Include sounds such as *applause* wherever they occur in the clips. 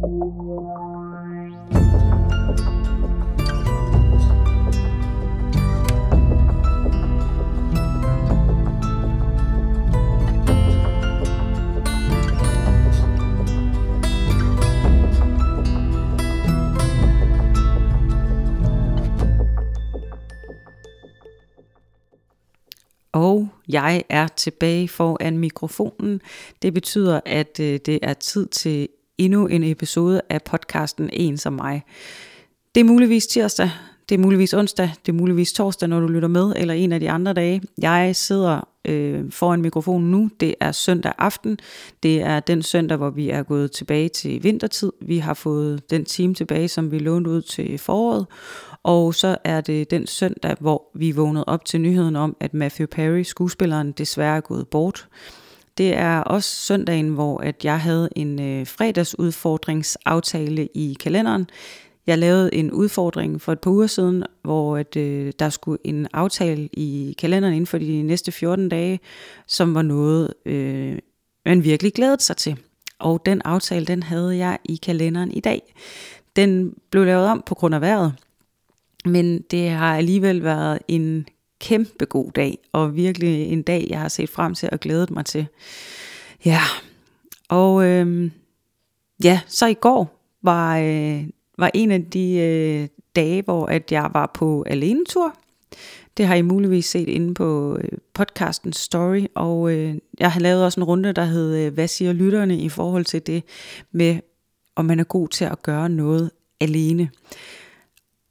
Og jeg er tilbage foran mikrofonen. Det betyder, at øh, det er tid til endnu en episode af podcasten En som mig. Det er muligvis tirsdag, det er muligvis onsdag, det er muligvis torsdag, når du lytter med, eller en af de andre dage. Jeg sidder øh, foran mikrofonen nu. Det er søndag aften. Det er den søndag, hvor vi er gået tilbage til vintertid. Vi har fået den time tilbage, som vi lånte ud til foråret. Og så er det den søndag, hvor vi vågnede op til nyheden om, at Matthew Perry, skuespilleren, desværre er gået bort. Det er også søndagen, hvor at jeg havde en øh, fredagsudfordringsaftale i kalenderen. Jeg lavede en udfordring for et par uger siden, hvor at, øh, der skulle en aftale i kalenderen inden for de næste 14 dage, som var noget, øh, man virkelig glædede sig til. Og den aftale, den havde jeg i kalenderen i dag. Den blev lavet om på grund af vejret, men det har alligevel været en kæmpe god dag, og virkelig en dag, jeg har set frem til og glædet mig til. Ja, og øh, ja, så i går var, øh, var en af de øh, dage, hvor at jeg var på alenetur. Det har I muligvis set inde på øh, podcastens story, og øh, jeg har lavet også en runde, der hed, øh, hvad siger lytterne i forhold til det med, om man er god til at gøre noget alene.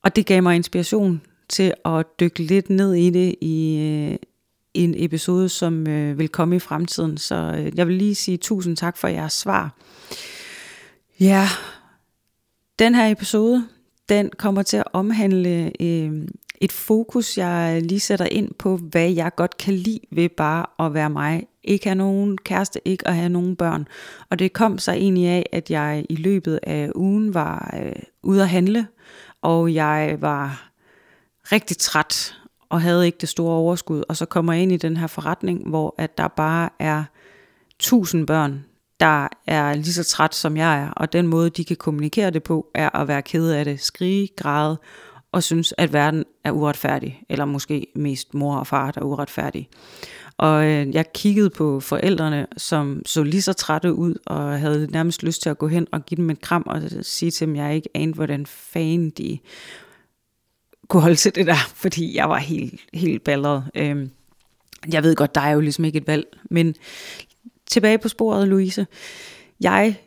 Og det gav mig inspiration til at dykke lidt ned i det i øh, en episode, som øh, vil komme i fremtiden. Så øh, jeg vil lige sige tusind tak for jeres svar. Ja, den her episode, den kommer til at omhandle øh, et fokus, jeg lige sætter ind på, hvad jeg godt kan lide ved bare at være mig. Ikke have nogen kæreste, ikke at have nogen børn. Og det kom så egentlig af, at jeg i løbet af ugen var øh, ude at handle, og jeg var rigtig træt og havde ikke det store overskud. Og så kommer jeg ind i den her forretning, hvor at der bare er tusind børn, der er lige så træt som jeg er, og den måde, de kan kommunikere det på, er at være ked af det, skrige, græde, og synes, at verden er uretfærdig, eller måske mest mor og far, der er uretfærdig. Og øh, jeg kiggede på forældrene, som så lige så trætte ud, og havde nærmest lyst til at gå hen og give dem et kram, og sige til dem, at jeg ikke anede, hvordan fanden de kunne holde til det der, *laughs* fordi jeg var helt, helt balleret. Øhm, jeg ved godt, der er jo ligesom ikke et valg, men tilbage på sporet, Louise. Jeg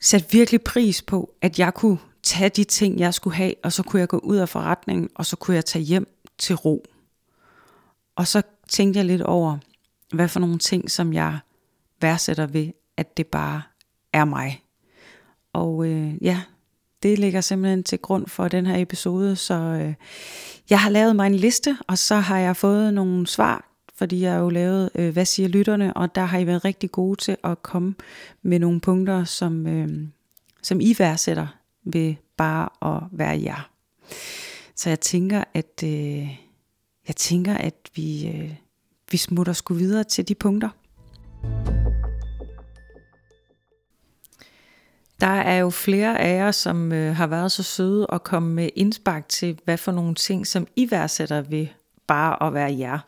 satte virkelig pris på, at jeg kunne tage de ting, jeg skulle have, og så kunne jeg gå ud af forretningen, og så kunne jeg tage hjem til ro. Og så tænkte jeg lidt over, hvad for nogle ting, som jeg værdsætter ved, at det bare er mig. Og øh, ja, det ligger simpelthen til grund for den her episode, så øh, jeg har lavet mig en liste, og så har jeg fået nogle svar fordi jeg har jo lavet, øh, hvad siger lytterne, og der har I været rigtig gode til at komme med nogle punkter, som, øh, som I værdsætter ved bare at være jer. Så jeg tænker, at øh, jeg tænker, at vi, øh, vi smutter sgu videre til de punkter. Der er jo flere af jer, som øh, har været så søde og komme med indspark til, hvad for nogle ting, som I værdsætter ved bare at være jer.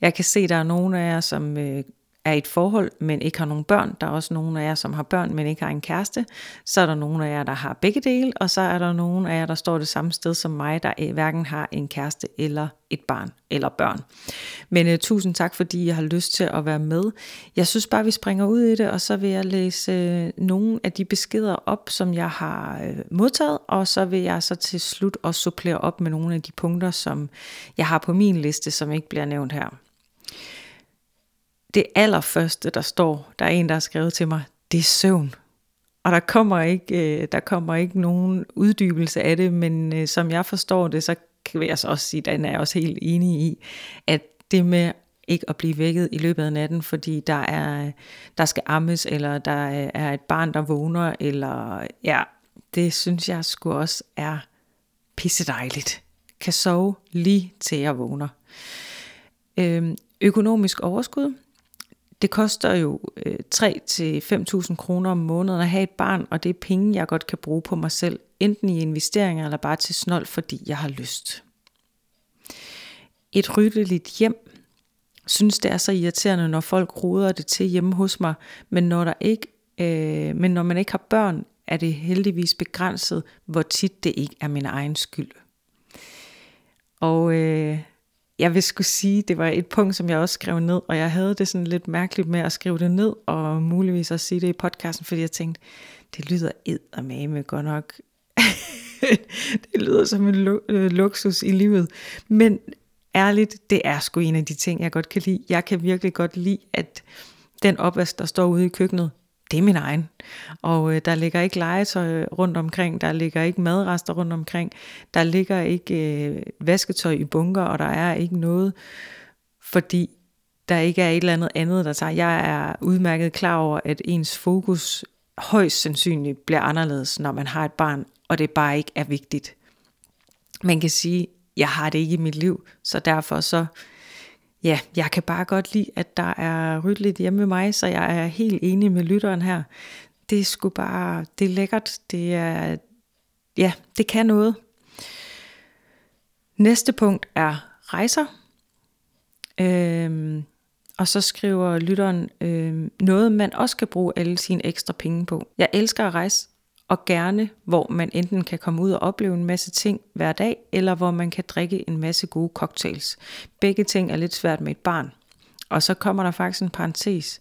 Jeg kan se, at der er nogle af jer, som øh, er i et forhold, men ikke har nogen børn. Der er også nogle af jer, som har børn, men ikke har en kæreste. Så er der nogle af jer, der har begge dele, og så er der nogle af jer, der står det samme sted som mig, der øh, hverken har en kæreste eller et barn eller børn. Men uh, tusind tak, fordi I har lyst til at være med. Jeg synes bare, vi springer ud i det, og så vil jeg læse uh, nogle af de beskeder op, som jeg har uh, modtaget, og så vil jeg så til slut også supplere op med nogle af de punkter, som jeg har på min liste, som ikke bliver nævnt her det allerførste, der står, der er en, der har skrevet til mig, det er søvn. Og der kommer ikke, øh, der kommer ikke nogen uddybelse af det, men øh, som jeg forstår det, så kan jeg så også sige, den er jeg også helt enig i, at det med ikke at blive vækket i løbet af natten, fordi der er der skal ammes, eller der øh, er et barn, der vågner, eller ja, det synes jeg sgu også er pisse dejligt. Kan sove lige til jeg vågner. Øhm, økonomisk overskud, det koster jo øh, 3-5.000 kroner om måneden at have et barn, og det er penge, jeg godt kan bruge på mig selv, enten i investeringer eller bare til snold, fordi jeg har lyst. Et ryddeligt hjem synes, det er så irriterende, når folk roder det til hjemme hos mig, men når, der ikke, øh, men når man ikke har børn, er det heldigvis begrænset, hvor tit det ikke er min egen skyld. Og øh, jeg vil skulle sige, det var et punkt, som jeg også skrev ned, og jeg havde det sådan lidt mærkeligt med at skrive det ned, og muligvis også sige det i podcasten, fordi jeg tænkte, det lyder eddermame godt nok. *laughs* det lyder som en øh, luksus i livet. Men ærligt, det er sgu en af de ting, jeg godt kan lide. Jeg kan virkelig godt lide, at den opvask, der står ude i køkkenet, det er min egen. Og øh, der ligger ikke legetøj øh, rundt omkring, der ligger ikke madrester rundt omkring, der ligger ikke øh, vasketøj i bunker, og der er ikke noget, fordi der ikke er et eller andet andet, der tager. Jeg er udmærket klar over, at ens fokus højst sandsynligt bliver anderledes, når man har et barn, og det bare ikke er vigtigt. Man kan sige, jeg har det ikke i mit liv, så derfor så, ja, jeg kan bare godt lide, at der er ryddeligt hjemme med mig, så jeg er helt enig med lytteren her. Det er sgu bare, det er lækkert, det er, ja, det kan noget. Næste punkt er rejser. Øhm, og så skriver lytteren øhm, noget, man også kan bruge alle sine ekstra penge på. Jeg elsker at rejse, og gerne hvor man enten kan komme ud og opleve en masse ting hver dag, eller hvor man kan drikke en masse gode cocktails. Begge ting er lidt svært med et barn. Og så kommer der faktisk en parentes,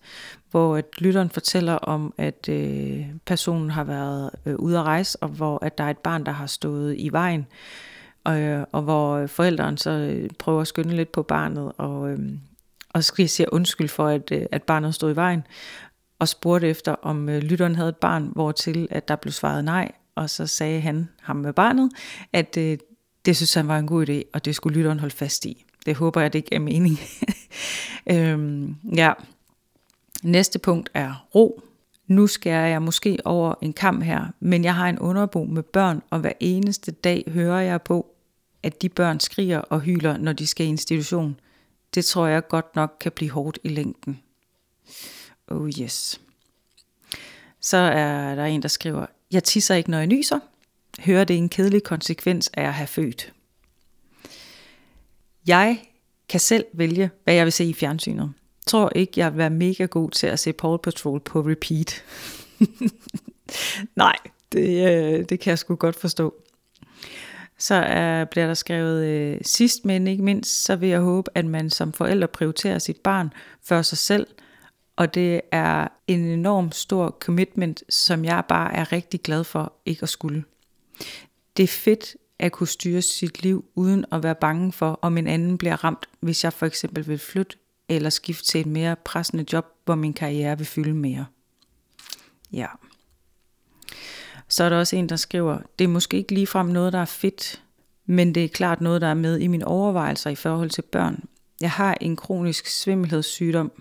hvor at lytteren fortæller om, at øh, personen har været øh, ude at rejse, og hvor at der er et barn, der har stået i vejen, og, øh, og hvor øh, forældrene så øh, prøver at skynde lidt på barnet, og, øh, og skal sige undskyld for, at, øh, at barnet stod i vejen og spurgte efter, om øh, lytteren havde et barn, hvor til at der blev svaret nej, og så sagde han, ham med barnet, at øh, det synes han var en god idé, og det skulle lytteren holde fast i. Det håber jeg, det ikke er mening. *laughs* øhm, ja. Næste punkt er ro. Nu skærer jeg måske over en kamp her, men jeg har en underbo med børn, og hver eneste dag hører jeg på, at de børn skriger og hyler, når de skal i institution. Det tror jeg godt nok kan blive hårdt i længden. Oh yes. Så er der en, der skriver, jeg tisser ikke, når jeg nyser. Hører det en kedelig konsekvens af at have født. Jeg kan selv vælge, hvad jeg vil se i fjernsynet. Tror ikke, jeg vil være mega god til at se Paul Patrol på repeat. *laughs* Nej, det, øh, det kan jeg sgu godt forstå. Så er, bliver der skrevet øh, sidst, men ikke mindst, så vil jeg håbe, at man som forældre prioriterer sit barn før sig selv – og det er en enorm stor commitment, som jeg bare er rigtig glad for ikke at skulle. Det er fedt at kunne styre sit liv uden at være bange for, om en anden bliver ramt, hvis jeg for eksempel vil flytte eller skifte til et mere pressende job, hvor min karriere vil fylde mere. Ja. Så er der også en, der skriver, det er måske ikke ligefrem noget, der er fedt, men det er klart noget, der er med i mine overvejelser i forhold til børn. Jeg har en kronisk svimmelhedssygdom,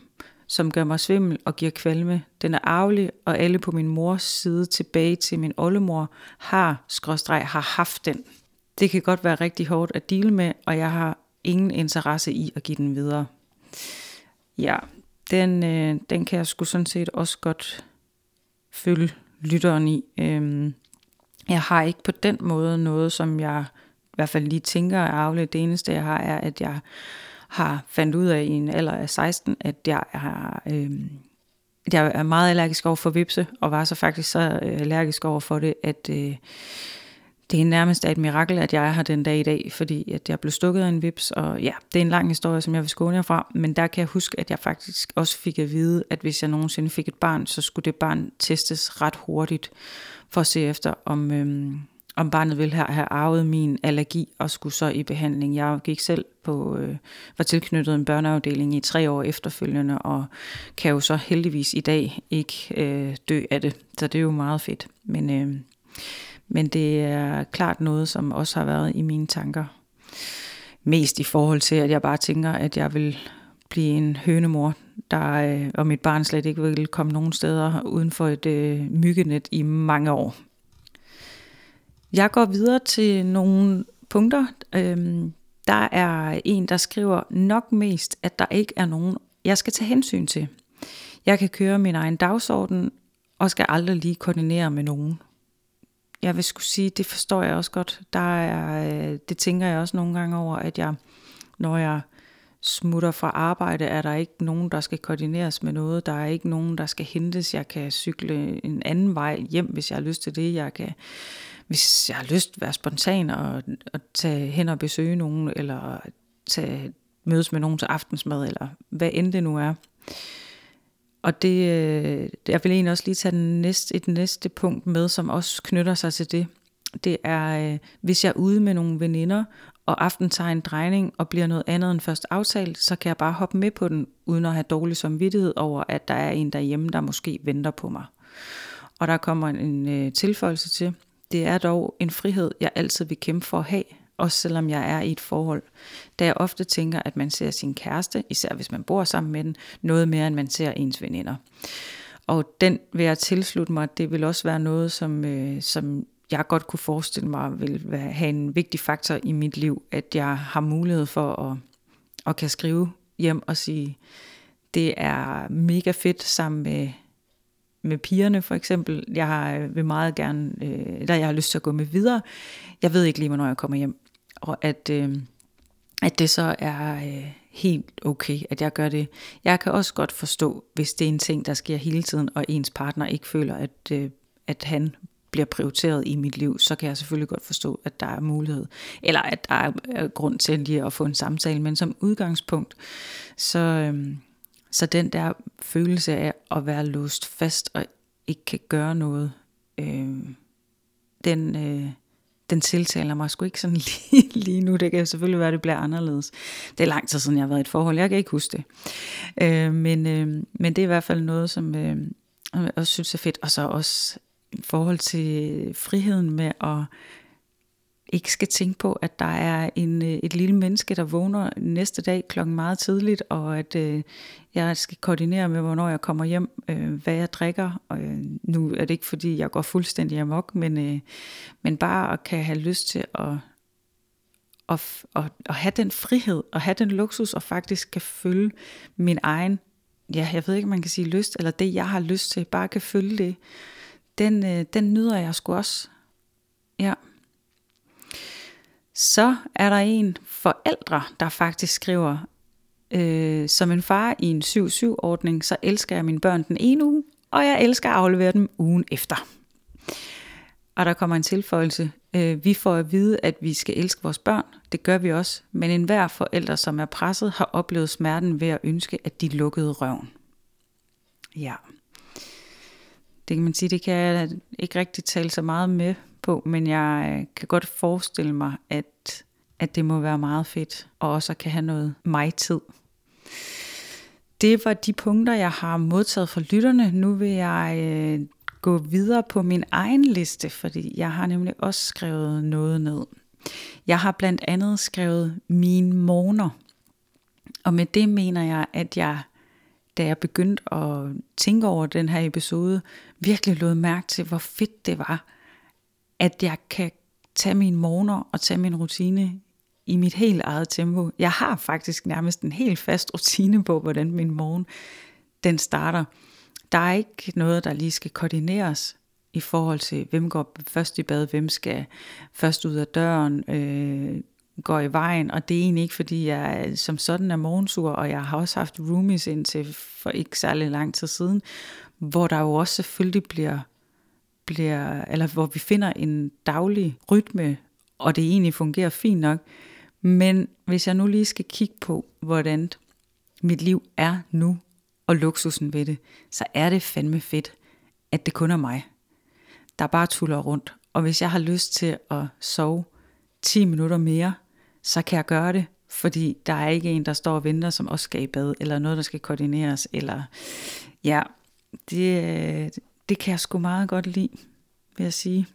som gør mig svimmel og giver kvalme. Den er arvelig, og alle på min mors side tilbage til min oldemor har, skråstreg, har haft den. Det kan godt være rigtig hårdt at dele med, og jeg har ingen interesse i at give den videre. Ja, den, øh, den kan jeg sgu sådan set også godt følge lytteren i. Øhm, jeg har ikke på den måde noget, som jeg i hvert fald lige tænker er arveligt. Det eneste, jeg har, er, at jeg har fandt ud af i en alder af 16, at jeg er, øh, jeg er meget allergisk over for vipse, og var så faktisk så øh, allergisk over for det, at øh, det er nærmest et mirakel, at jeg er her den dag i dag, fordi at jeg blev stukket af en vips, og ja, det er en lang historie, som jeg vil skåne jer fra, men der kan jeg huske, at jeg faktisk også fik at vide, at hvis jeg nogensinde fik et barn, så skulle det barn testes ret hurtigt, for at se efter, om, øh, om barnet ville have, have arvet min allergi og skulle så i behandling. Jeg gik selv på, øh, var tilknyttet en børneafdeling i tre år efterfølgende, og kan jo så heldigvis i dag ikke øh, dø af det. Så det er jo meget fedt. Men, øh, men det er klart noget, som også har været i mine tanker. Mest i forhold til, at jeg bare tænker, at jeg vil blive en hønemor, der, øh, og mit barn slet ikke vil komme nogen steder uden for et øh, myggenet i mange år. Jeg går videre til nogle punkter. Øhm, der er en, der skriver nok mest, at der ikke er nogen, jeg skal tage hensyn til. Jeg kan køre min egen dagsorden, og skal aldrig lige koordinere med nogen. Jeg vil skulle sige, det forstår jeg også godt. Der er, øh, det tænker jeg også nogle gange over, at jeg, når jeg smutter fra arbejde, er der ikke nogen, der skal koordineres med noget. Der er ikke nogen, der skal hentes. Jeg kan cykle en anden vej hjem, hvis jeg har lyst til det. Jeg kan, hvis jeg har lyst, være spontan og, og tage hen og besøge nogen, eller tage, mødes med nogen til aftensmad, eller hvad end det nu er. Og det, øh, jeg vil egentlig også lige tage den næste, et næste punkt med, som også knytter sig til det. Det er, øh, hvis jeg er ude med nogle veninder, og aften tager en drejning og bliver noget andet end først aftalt, så kan jeg bare hoppe med på den, uden at have dårlig samvittighed over, at der er en derhjemme, der måske venter på mig. Og der kommer en, en øh, tilføjelse til, det er dog en frihed, jeg altid vil kæmpe for at have, også selvom jeg er i et forhold. Da jeg ofte tænker, at man ser sin kæreste, især hvis man bor sammen med den, noget mere end man ser ens veninder. Og den vil jeg tilslutte mig, det vil også være noget, som, øh, som jeg godt kunne forestille mig vil være, have en vigtig faktor i mit liv, at jeg har mulighed for at, at kan skrive hjem og sige, det er mega fedt sammen med, med pigerne for eksempel. Jeg har, øh, vil meget gerne, øh, eller jeg har lyst til at gå med videre. Jeg ved ikke lige, hvornår jeg kommer hjem og at, øh, at det så er øh, helt okay, at jeg gør det. Jeg kan også godt forstå, hvis det er en ting, der sker hele tiden, og ens partner ikke føler, at, øh, at han bliver prioriteret i mit liv, så kan jeg selvfølgelig godt forstå, at der er mulighed, eller at der er øh, grund til lige at få en samtale, men som udgangspunkt, så, øh, så den der følelse af at være låst fast og ikke kan gøre noget, øh, den, øh, den tiltaler mig sgu ikke sådan *laughs* lige, lige nu. Det kan selvfølgelig være, at det bliver anderledes. Det er lang tid siden, jeg har været i et forhold. Jeg kan ikke huske det. Øh, men, øh, men det er i hvert fald noget, som øh, jeg også synes er fedt. Og så også i forhold til friheden med at ikke skal tænke på, at der er en, øh, et lille menneske, der vågner næste dag klokken meget tidligt, og at øh, jeg skal koordinere med, hvornår jeg kommer hjem, øh, hvad jeg drikker. Og, øh, nu er det ikke, fordi jeg går fuldstændig amok, men, øh, men bare at kan have lyst til at, at, at, at have den frihed, og have den luksus, og faktisk kan følge min egen, ja, jeg ved ikke, om man kan sige lyst, eller det, jeg har lyst til, bare kan følge det, den, øh, den nyder jeg sgu også. Ja. Så er der en forældre, der faktisk skriver, øh, som en far i en 7-7-ordning, så elsker jeg mine børn den ene uge, og jeg elsker at aflevere dem ugen efter. Og der kommer en tilføjelse. Øh, vi får at vide, at vi skal elske vores børn. Det gør vi også. Men enhver forælder, som er presset, har oplevet smerten ved at ønske, at de lukkede røven. Ja. Det kan man sige, det kan jeg ikke rigtig tale så meget med på, men jeg øh, kan godt forestille mig, at, at det må være meget fedt, og også kan have noget mig-tid. Det var de punkter, jeg har modtaget fra lytterne. Nu vil jeg øh, gå videre på min egen liste, fordi jeg har nemlig også skrevet noget ned. Jeg har blandt andet skrevet mine morgener. Og med det mener jeg, at jeg, da jeg begyndte at tænke over den her episode, virkelig lod mærke til, hvor fedt det var, at jeg kan tage mine morgener og tage min rutine i mit helt eget tempo. Jeg har faktisk nærmest en helt fast rutine på, hvordan min morgen den starter. Der er ikke noget, der lige skal koordineres i forhold til, hvem går først i bad, hvem skal først ud af døren, øh, går i vejen, og det er egentlig ikke, fordi jeg som sådan er morgensur, og jeg har også haft roomies indtil for ikke særlig lang tid siden, hvor der jo også selvfølgelig bliver bliver, eller hvor vi finder en daglig rytme, og det egentlig fungerer fint nok. Men hvis jeg nu lige skal kigge på, hvordan mit liv er nu, og luksusen ved det, så er det fandme fedt, at det kun er mig, der bare tuller rundt. Og hvis jeg har lyst til at sove 10 minutter mere, så kan jeg gøre det, fordi der er ikke en, der står og venter, som også skal i bad, eller noget, der skal koordineres, eller ja, det, det kan jeg sgu meget godt lide, vil jeg sige.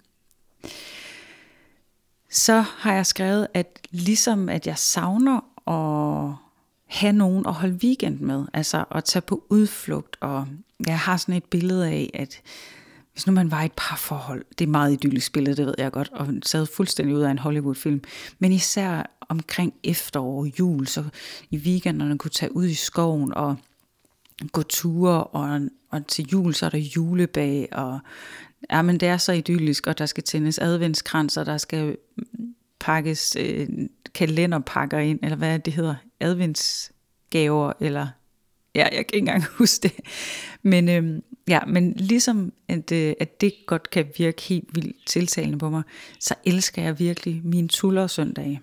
Så har jeg skrevet, at ligesom at jeg savner at have nogen at holde weekend med, altså at tage på udflugt, og jeg har sådan et billede af, at hvis nu man var i et parforhold, det er meget idyllisk billede, det ved jeg godt, og sad fuldstændig ud af en Hollywood-film, men især omkring efterår og jul, så i weekenderne kunne tage ud i skoven og gå ture, og, og til jul så er der julebag, og ja, men det er så idyllisk, og der skal tændes adventskrans, og der skal pakkes øh, kalenderpakker ind, eller hvad det hedder, adventsgaver, eller ja, jeg kan ikke engang *laughs* huske det. Men, øh, ja, men ligesom at, øh, at det godt kan virke helt vildt tiltalende på mig, så elsker jeg virkelig min tullersøndag.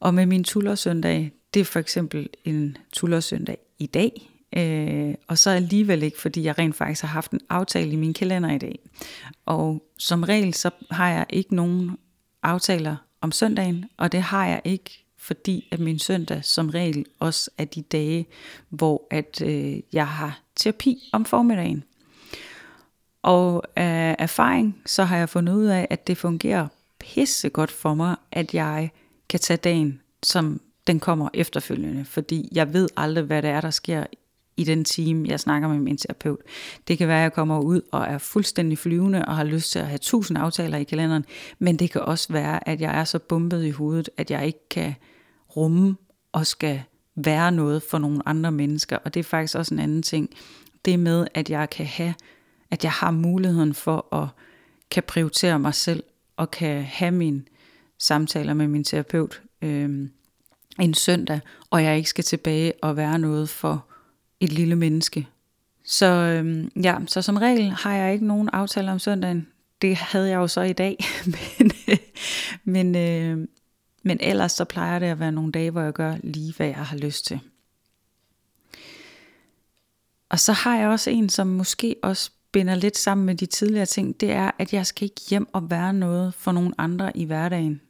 Og med min tullersøndag, det er for eksempel en tullersøndag i dag, Øh, og så alligevel ikke, fordi jeg rent faktisk har haft en aftale i min kalender i dag. Og som regel, så har jeg ikke nogen aftaler om søndagen, og det har jeg ikke, fordi at min søndag som regel også er de dage, hvor at øh, jeg har terapi om formiddagen. Og af erfaring, så har jeg fundet ud af, at det fungerer pisse godt for mig, at jeg kan tage dagen, som den kommer efterfølgende, fordi jeg ved aldrig, hvad der er, der sker i den time, jeg snakker med min terapeut. Det kan være, at jeg kommer ud og er fuldstændig flyvende og har lyst til at have tusind aftaler i kalenderen, men det kan også være, at jeg er så bumpet i hovedet, at jeg ikke kan rumme og skal være noget for nogle andre mennesker. Og det er faktisk også en anden ting. Det med, at jeg kan have, at jeg har muligheden for at kan prioritere mig selv og kan have mine samtaler med min terapeut øh, en søndag, og jeg ikke skal tilbage og være noget for et lille menneske. Så øhm, ja, så som regel har jeg ikke nogen aftaler om søndagen. Det havde jeg jo så i dag, *laughs* men, øh, men, øh, men ellers så plejer det at være nogle dage, hvor jeg gør lige, hvad jeg har lyst til. Og så har jeg også en, som måske også binder lidt sammen med de tidligere ting, det er, at jeg skal ikke hjem og være noget for nogen andre i hverdagen.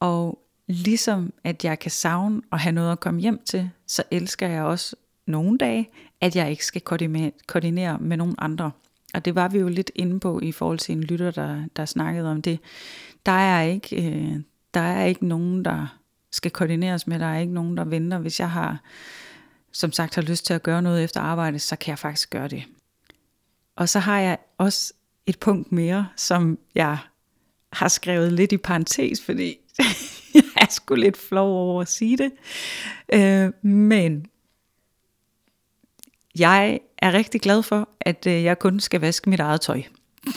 Og ligesom at jeg kan savne og have noget at komme hjem til, så elsker jeg også nogle dage, at jeg ikke skal koordinere med nogen andre. Og det var vi jo lidt inde på i forhold til en lytter, der, der snakkede om det. Der er ikke, øh, der er ikke nogen, der skal koordineres med. Der er ikke nogen, der venter. Hvis jeg har, som sagt, har lyst til at gøre noget efter arbejde, så kan jeg faktisk gøre det. Og så har jeg også et punkt mere, som jeg har skrevet lidt i parentes, fordi *laughs* jeg er sgu lidt flov over at sige det. Øh, men jeg er rigtig glad for, at øh, jeg kun skal vaske mit eget tøj. *laughs*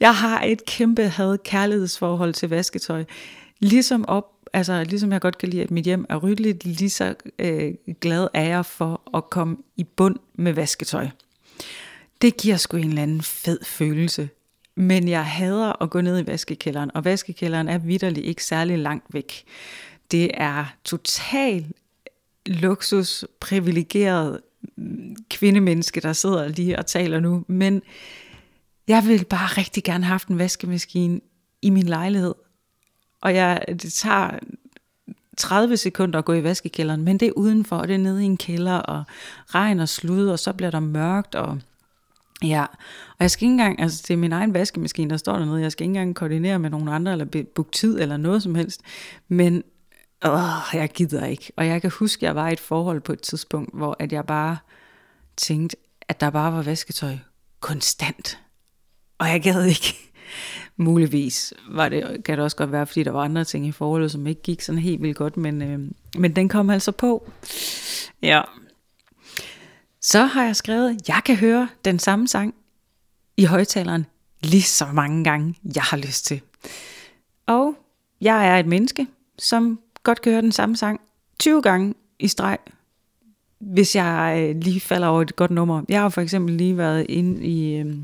jeg har et kæmpe had kærlighedsforhold til vasketøj. Ligesom op, altså ligesom jeg godt kan lide, at mit hjem er ryddeligt, lige så øh, glad er jeg for at komme i bund med vasketøj. Det giver sgu en eller anden fed følelse. Men jeg hader at gå ned i vaskekælderen, og vaskekælderen er vidderligt ikke særlig langt væk. Det er totalt luksus, privilegeret mm, kvindemenneske, der sidder lige og taler nu, men jeg vil bare rigtig gerne have haft en vaskemaskine i min lejlighed. Og jeg, det tager 30 sekunder at gå i vaskekælderen, men det er udenfor, og det er nede i en kælder, og regn og slud, og så bliver der mørkt, og ja, og jeg skal ikke engang, altså det er min egen vaskemaskine, der står dernede, jeg skal ikke engang koordinere med nogen andre, eller booke tid, eller noget som helst, men åh, jeg gider ikke. Og jeg kan huske, at jeg var i et forhold på et tidspunkt, hvor at jeg bare tænkte, at der bare var vasketøj konstant. Og jeg gad ikke. Muligvis var det, kan det også godt være, fordi der var andre ting i forholdet, som ikke gik sådan helt vildt godt, men, øh, men den kom altså på. Ja. Så har jeg skrevet, jeg kan høre den samme sang i højtaleren lige så mange gange, jeg har lyst til. Og jeg er et menneske, som godt kan høre den samme sang 20 gange i streg, hvis jeg øh, lige falder over et godt nummer. Jeg har for eksempel lige været inde i, øh,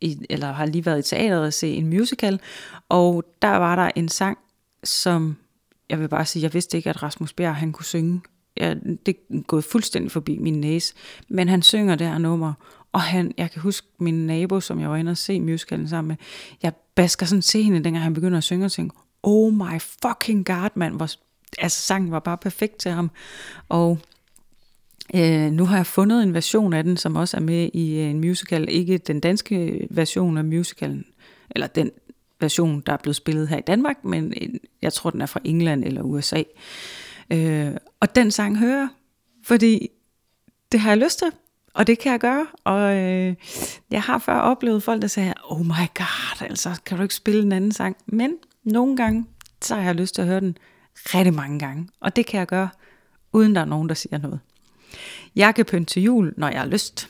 i eller har lige været i teateret og se en musical, og der var der en sang, som jeg vil bare sige, jeg vidste ikke, at Rasmus Bjerg han kunne synge. Ja, det er gået fuldstændig forbi min næse. Men han synger det her nummer, og han, jeg kan huske min nabo, som jeg var inde og se musicalen sammen med, jeg basker sådan til hende, dengang han begynder at synge og tænker, oh my fucking god, mand, hvor altså sangen var bare perfekt til ham. Og øh, nu har jeg fundet en version af den, som også er med i øh, en musical. Ikke den danske version af musicalen, eller den version, der er blevet spillet her i Danmark, men jeg tror, den er fra England eller USA. Øh, og den sang hører, fordi det har jeg lyst til, og det kan jeg gøre. Og øh, jeg har før oplevet folk, der sagde, oh my god, altså kan du ikke spille en anden sang? Men nogle gange, så har jeg lyst til at høre den rigtig mange gange. Og det kan jeg gøre uden der er nogen, der siger noget. Jeg kan pynte til jul, når jeg har lyst.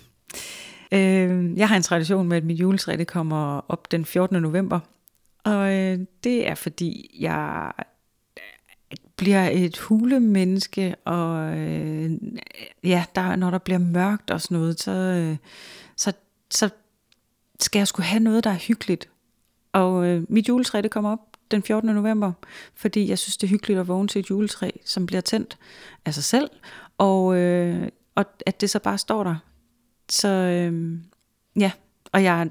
Øh, jeg har en tradition med, at mit juletræ det kommer op den 14. november. Og øh, det er fordi, jeg øh, bliver et hulemenneske, og øh, ja, der, når der bliver mørkt og sådan noget, så, øh, så, så skal jeg skulle have noget, der er hyggeligt. Og øh, mit juletræ, det kommer op den 14. november, fordi jeg synes, det er hyggeligt at vågne til et juletræ, som bliver tændt af sig selv, og, øh, og at det så bare står der. Så øh, ja, og jeg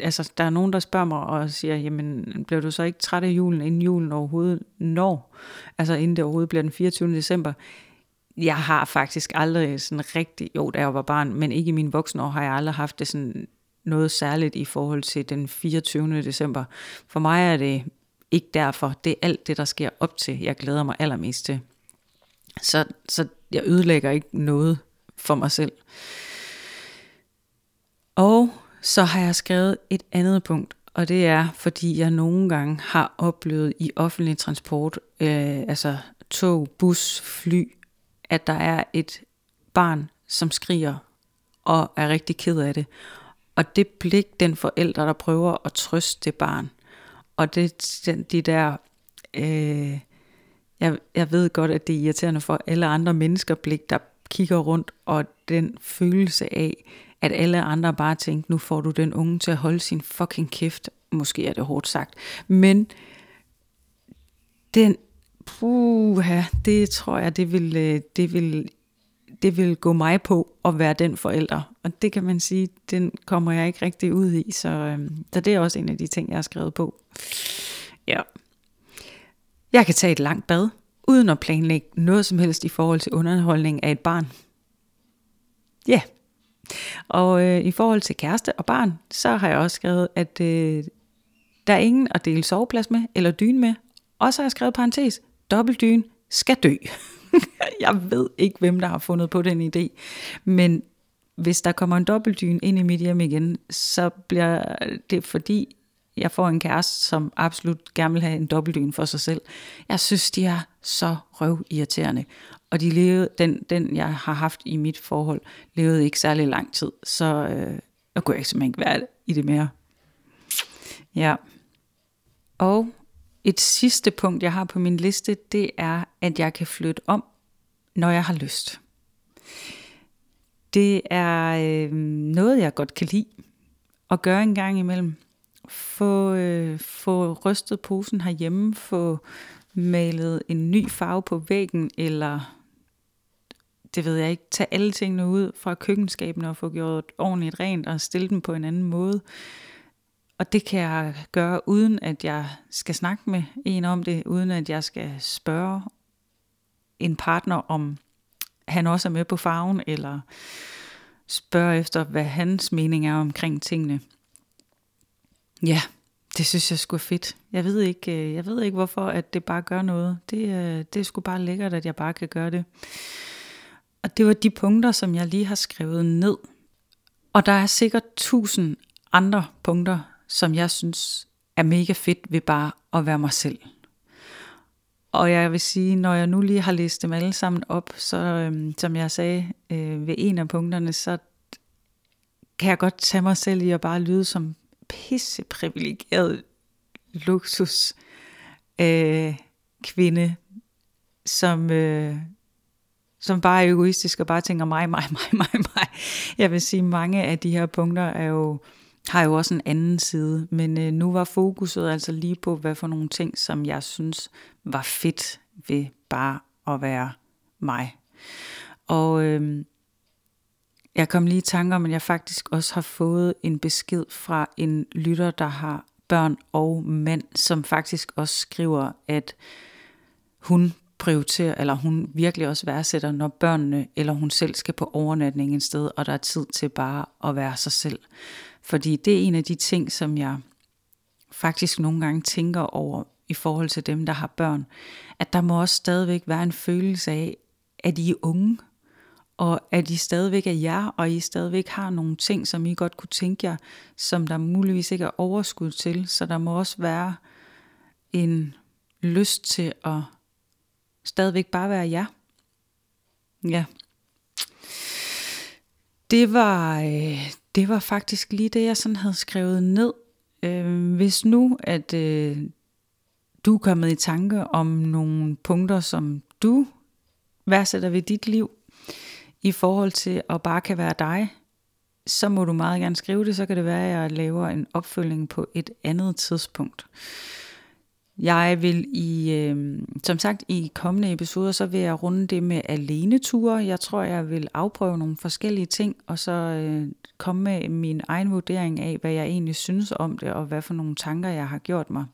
altså, der er nogen, der spørger mig og siger, jamen, bliver du så ikke træt af julen, inden julen overhovedet når? Altså, inden det overhovedet bliver den 24. december. Jeg har faktisk aldrig sådan rigtig, jo, da jeg var barn, men ikke i min voksne år, har jeg aldrig haft det sådan noget særligt i forhold til den 24. december. For mig er det ikke derfor. Det er alt det, der sker op til, jeg glæder mig allermest til. Så, så jeg ødelægger ikke noget for mig selv. Og så har jeg skrevet et andet punkt, og det er, fordi jeg nogle gange har oplevet i offentlig transport, øh, altså tog, bus, fly, at der er et barn, som skriger og er rigtig ked af det. Og det blik, den forælder, der prøver at trøste det barn, og det, de der, øh, jeg, jeg ved godt, at det er irriterende for alle andre mennesker blik, der kigger rundt, og den følelse af, at alle andre bare tænker, nu får du den unge til at holde sin fucking kæft. Måske er det hårdt sagt. Men den, puha, det tror jeg, det vil, øh, det vil, det vil gå mig på at være den forælder. Og det kan man sige, den kommer jeg ikke rigtig ud i. Så, øh, så det er også en af de ting, jeg har skrevet på. Ja. Jeg kan tage et langt bad, uden at planlægge noget som helst i forhold til underholdning af et barn. Ja, yeah. Og øh, i forhold til kæreste og barn, så har jeg også skrevet, at øh, der er ingen at dele soveplads med eller dyne med. Og så har jeg skrevet parentes, dobbeltdyne skal dø. *laughs* jeg ved ikke, hvem der har fundet på den idé. Men hvis der kommer en dobbeltdyne ind i mit hjem igen, så bliver det fordi, jeg får en kæreste, som absolut gerne vil have en dobbeltdyne for sig selv. Jeg synes, de er så røvirriterende. Og de levede, den, den, jeg har haft i mit forhold, levede ikke særlig lang tid. Så øh, jeg kunne ikke simpelthen ikke være i det mere. Ja. Og et sidste punkt, jeg har på min liste, det er, at jeg kan flytte om, når jeg har lyst. Det er øh, noget, jeg godt kan lide at gøre en gang imellem. Få, øh, få rystet posen herhjemme, få malet en ny farve på væggen, eller det ved jeg ikke, tage alle tingene ud fra køkkenskabene og få gjort ordentligt rent og stille dem på en anden måde. Og det kan jeg gøre uden at jeg skal snakke med en om det, uden at jeg skal spørge en partner om han også er med på farven, eller spørge efter, hvad hans mening er omkring tingene. Ja, det synes jeg skulle fedt. Jeg ved ikke, øh, jeg ved ikke hvorfor, at det bare gør noget. Det, øh, det er sgu bare lækkert, at jeg bare kan gøre det. Og det var de punkter, som jeg lige har skrevet ned. Og der er sikkert tusind andre punkter, som jeg synes er mega fedt ved bare at være mig selv. Og jeg vil sige, når jeg nu lige har læst dem alle sammen op, så øhm, som jeg sagde øh, ved en af punkterne, så kan jeg godt tage mig selv i at bare lyde som pisse privilegeret luksus øh, kvinde, som, øh, som bare er egoistisk og bare tænker mig, mig, mig, mig, mig. Jeg vil sige, mange af de her punkter er jo, har jo også en anden side, men øh, nu var fokuset altså lige på, hvad for nogle ting, som jeg synes var fedt ved bare at være mig. Og øh, jeg kom lige i tanke om, at jeg faktisk også har fået en besked fra en lytter, der har børn og mænd, som faktisk også skriver, at hun prioriterer, eller hun virkelig også værdsætter, når børnene eller hun selv skal på overnatning et sted, og der er tid til bare at være sig selv. Fordi det er en af de ting, som jeg faktisk nogle gange tænker over i forhold til dem, der har børn, at der må også stadigvæk være en følelse af, at I er unge, og at I stadigvæk er jer, og I stadigvæk har nogle ting, som I godt kunne tænke jer, som der muligvis ikke er overskud til. Så der må også være en lyst til at stadigvæk bare være jer. Ja. Det var, øh, det var faktisk lige det, jeg sådan havde skrevet ned. Øh, hvis nu, at øh, du er kommet i tanke om nogle punkter, som du værdsætter ved dit liv, i forhold til at bare kan være dig, så må du meget gerne skrive det, så kan det være, at jeg laver en opfølging på et andet tidspunkt. Jeg vil i, øh, som sagt, i kommende episoder, så vil jeg runde det med aleneture. Jeg tror, jeg vil afprøve nogle forskellige ting, og så øh, komme med min egen vurdering af, hvad jeg egentlig synes om det, og hvad for nogle tanker, jeg har gjort mig.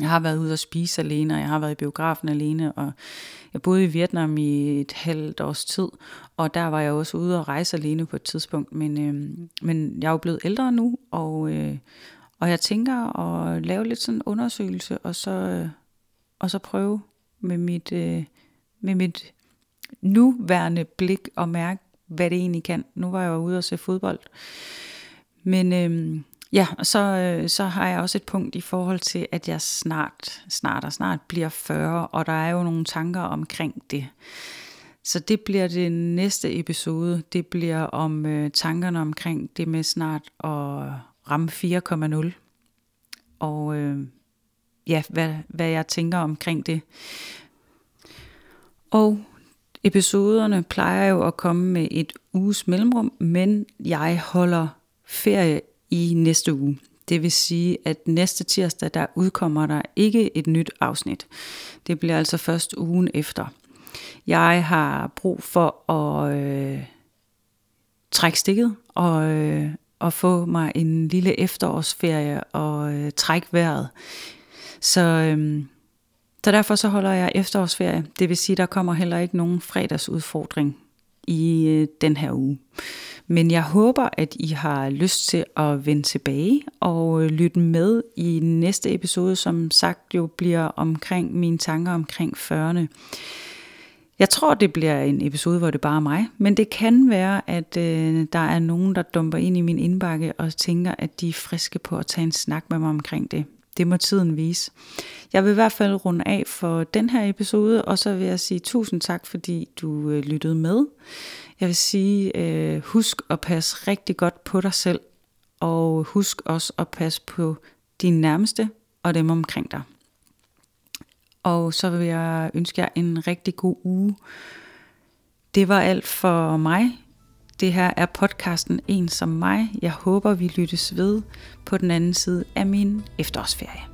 Jeg har været ude at spise alene, og jeg har været i biografen alene, og jeg boede i Vietnam i et halvt års tid, og der var jeg også ude at rejse alene på et tidspunkt. Men, øh, men jeg er jo blevet ældre nu, og, øh, og jeg tænker at lave lidt sådan en undersøgelse, og så, øh, og så prøve med mit, øh, med mit nuværende blik og mærke, hvad det egentlig kan. Nu var jeg jo ude og se fodbold. Men øhm, ja, så, øh, så har jeg også et punkt i forhold til, at jeg snart, snart og snart bliver 40, og der er jo nogle tanker omkring det. Så det bliver det næste episode. Det bliver om øh, tankerne omkring det med snart at ramme 4,0. Og øh, ja, hvad, hvad jeg tænker omkring det. Og episoderne plejer jo at komme med et uges mellemrum, men jeg holder ferie i næste uge. Det vil sige, at næste tirsdag, der udkommer der ikke et nyt afsnit. Det bliver altså først ugen efter. Jeg har brug for at øh, trække stikket og, øh, at få mig en lille efterårsferie og øh, trække vejret. Så, øh, så derfor så holder jeg efterårsferie. Det vil sige, der kommer heller ikke nogen fredagsudfordring i øh, den her uge. Men jeg håber, at I har lyst til at vende tilbage og øh, lytte med i næste episode, som sagt jo bliver omkring mine tanker omkring 40'erne. Jeg tror, det bliver en episode, hvor det bare er mig, men det kan være, at øh, der er nogen, der dumper ind i min indbakke og tænker, at de er friske på at tage en snak med mig omkring det. Det må tiden vise. Jeg vil i hvert fald runde af for den her episode, og så vil jeg sige tusind tak, fordi du øh, lyttede med. Jeg vil sige, øh, husk at passe rigtig godt på dig selv, og husk også at passe på dine nærmeste og dem omkring dig. Og så vil jeg ønske jer en rigtig god uge. Det var alt for mig. Det her er podcasten En som mig. Jeg håber, vi lyttes ved på den anden side af min efterårsferie.